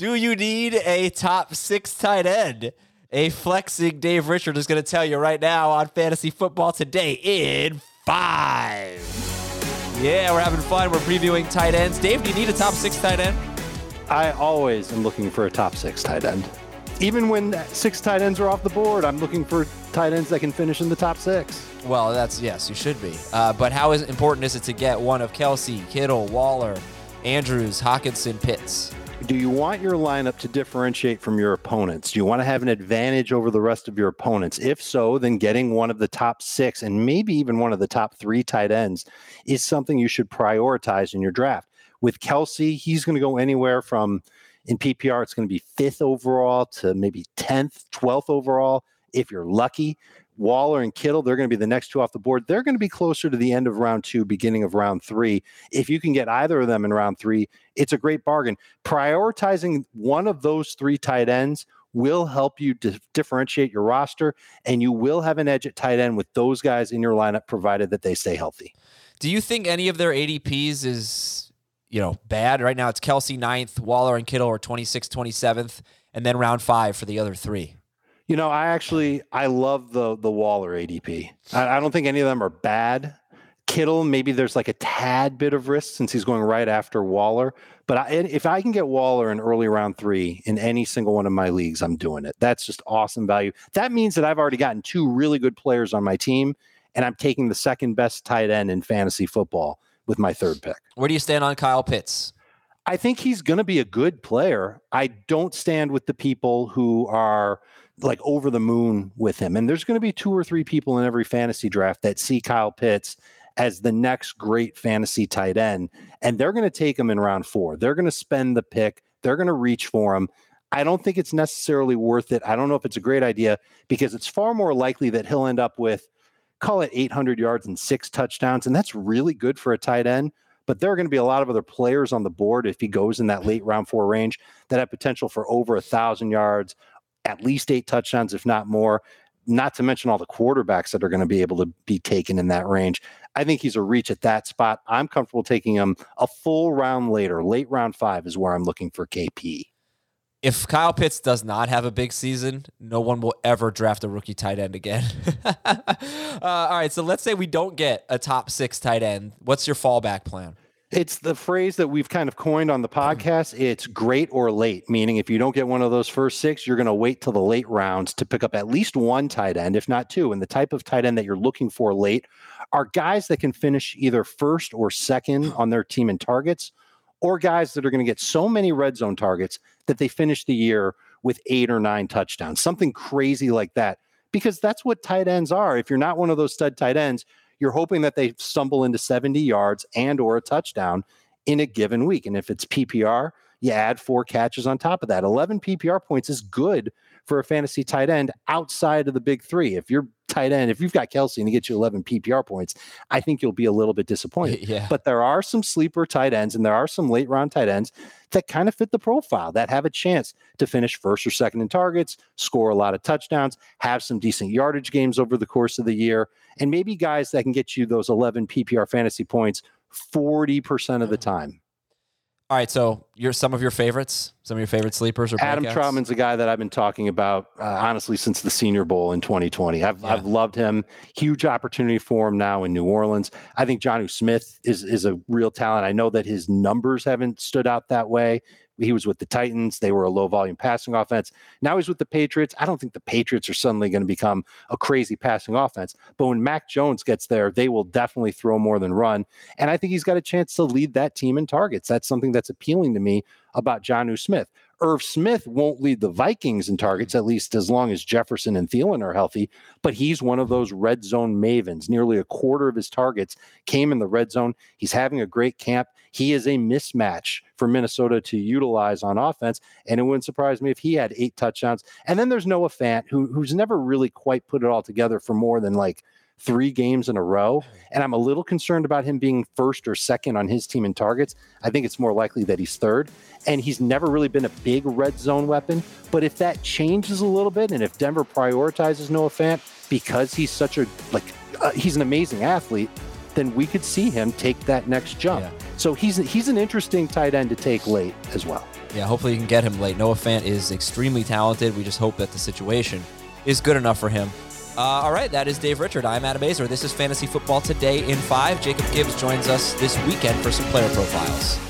Do you need a top six tight end? A flexing Dave Richard is going to tell you right now on Fantasy Football Today in five. Yeah, we're having fun. We're previewing tight ends. Dave, do you need a top six tight end? I always am looking for a top six tight end. Even when six tight ends are off the board, I'm looking for tight ends that can finish in the top six. Well, that's yes, you should be. Uh, but how is important is it to get one of Kelce, Kittle, Waller, Andrews, Hockenson, Pitts? Do you want your lineup to differentiate from your opponents? Do you want to have an advantage over the rest of your opponents? If so, then getting one of the top six and maybe even one of the top three tight ends is something you should prioritize in your draft. With Kelce, he's going to go anywhere from in PPR, it's going to be fifth overall to maybe 10th, 12th overall if you're lucky. Waller and Kittle, they're going to be the next two off the board. They're going to be closer to the end of round two, beginning of round three. If you can get either of them in round three, it's a great bargain. Prioritizing one of those three tight ends will help you di- differentiate your roster, and you will have an edge at tight end with those guys in your lineup, provided that they stay healthy. Do you think any of their ADPs is, you know, bad? Right now it's Kelce ninth, Waller and Kittle are 26th, 27th, and then round five for the other three. You know, I actually I love the the Waller ADP. I, I, don't think any of them are bad. Kittle, maybe there's like a tad bit of risk since he's going right after Waller. But I, if I can get Waller in early round three in any single one of my leagues, I'm doing it. That's just awesome value. That means that I've already gotten two really good players on my team, and I'm taking the second best tight end in fantasy football with my third pick. Where do you stand on Kyle Pitts? I think he's going to be a good player. I don't stand with the people who are like over the moon with him. And there's going to be two or three people in every fantasy draft that see Kyle Pitts as the next great fantasy tight end. And they're going to take him in round four. They're going to spend the pick, they're going to reach for him. I don't think it's necessarily worth it. I don't know if it's a great idea because it's far more likely that he'll end up with, call it 800 yards and six touchdowns. And that's really good for a tight end. But there are going to be a lot of other players on the board if he goes in that late round four range that have potential for over a thousand yards, at least eight touchdowns, if not more. Not to mention all the quarterbacks that are going to be able to be taken in that range. I think he's a reach at that spot. I'm comfortable taking him a full round later. Late round five is where I'm looking for KP. If Kyle Pitts does not have a big season, no one will ever draft a rookie tight end again. uh, all right, so let's say we don't get a top six tight end. What's your fallback plan? It's the phrase that we've kind of coined on the podcast. It's great or late, meaning if you don't get one of those first six, you're going to wait till the late rounds to pick up at least one tight end, if not two. And the type of tight end that you're looking for late are guys that can finish either first or second on their team in targets, or guys that are going to get so many red zone targets that they finish the year with eight or nine touchdowns, something crazy like that. Because that's what tight ends are. If you're not one of those stud tight ends, you're hoping that they stumble into 70 yards and or a touchdown in a given week. And if it's PPR, you add four catches on top of that. 11 PPR points is good for a fantasy tight end outside of the big three. If you're tight end, if you've got Kelce and he gets you 11 PPR points, I think you'll be a little bit disappointed. Yeah. But there are some sleeper tight ends and there are some late round tight ends that kind of fit the profile that have a chance to finish first or second in targets, score a lot of touchdowns, have some decent yardage games over the course of the year, and maybe guys that can get you those 11 PPR fantasy points 40% of the mm-hmm. time. All right, so your some of your favorites, some of your favorite sleepers, or Adam Trautman's a guy that I've been talking about uh, honestly since the Senior Bowl in 2020. I've Yeah. I've loved him. Huge opportunity for him now in New Orleans. I think Jonnu Smith is is a real talent. I know that his numbers haven't stood out that way. He was with the Titans. They were a low volume passing offense. Now he's with the Patriots. I don't think the Patriots are suddenly going to become a crazy passing offense. But when Mac Jones gets there, they will definitely throw more than run. And I think he's got a chance to lead that team in targets. That's something that's appealing to me about Jonnu Smith. Irv Smith won't lead the Vikings in targets, at least as long as Jefferson and Thielen are healthy, but he's one of those red zone mavens. Nearly a quarter of his targets came in the red zone. He's having a great camp. He is a mismatch for Minnesota to utilize on offense, and it wouldn't surprise me if he had eight touchdowns. And then there's Noah Fant, who, who's never really quite put it all together for more than like three games in a row. And I'm a little concerned about him being first or second on his team in targets. I think it's more likely that he's third. And he's never really been a big red zone weapon. But if that changes a little bit, and if Denver prioritizes Noah Fant because he's such a, like, uh, he's an amazing athlete, then we could see him take that next jump. Yeah. So he's he's an interesting tight end to take late as well. Yeah, hopefully you can get him late. Noah Fant is extremely talented. We just hope that the situation is good enough for him. Uh, all right, that is Dave Richard. I'm Adam Aizer. This is Fantasy Football Today in 5. Jacob Gibbs joins us this weekend for some player profiles.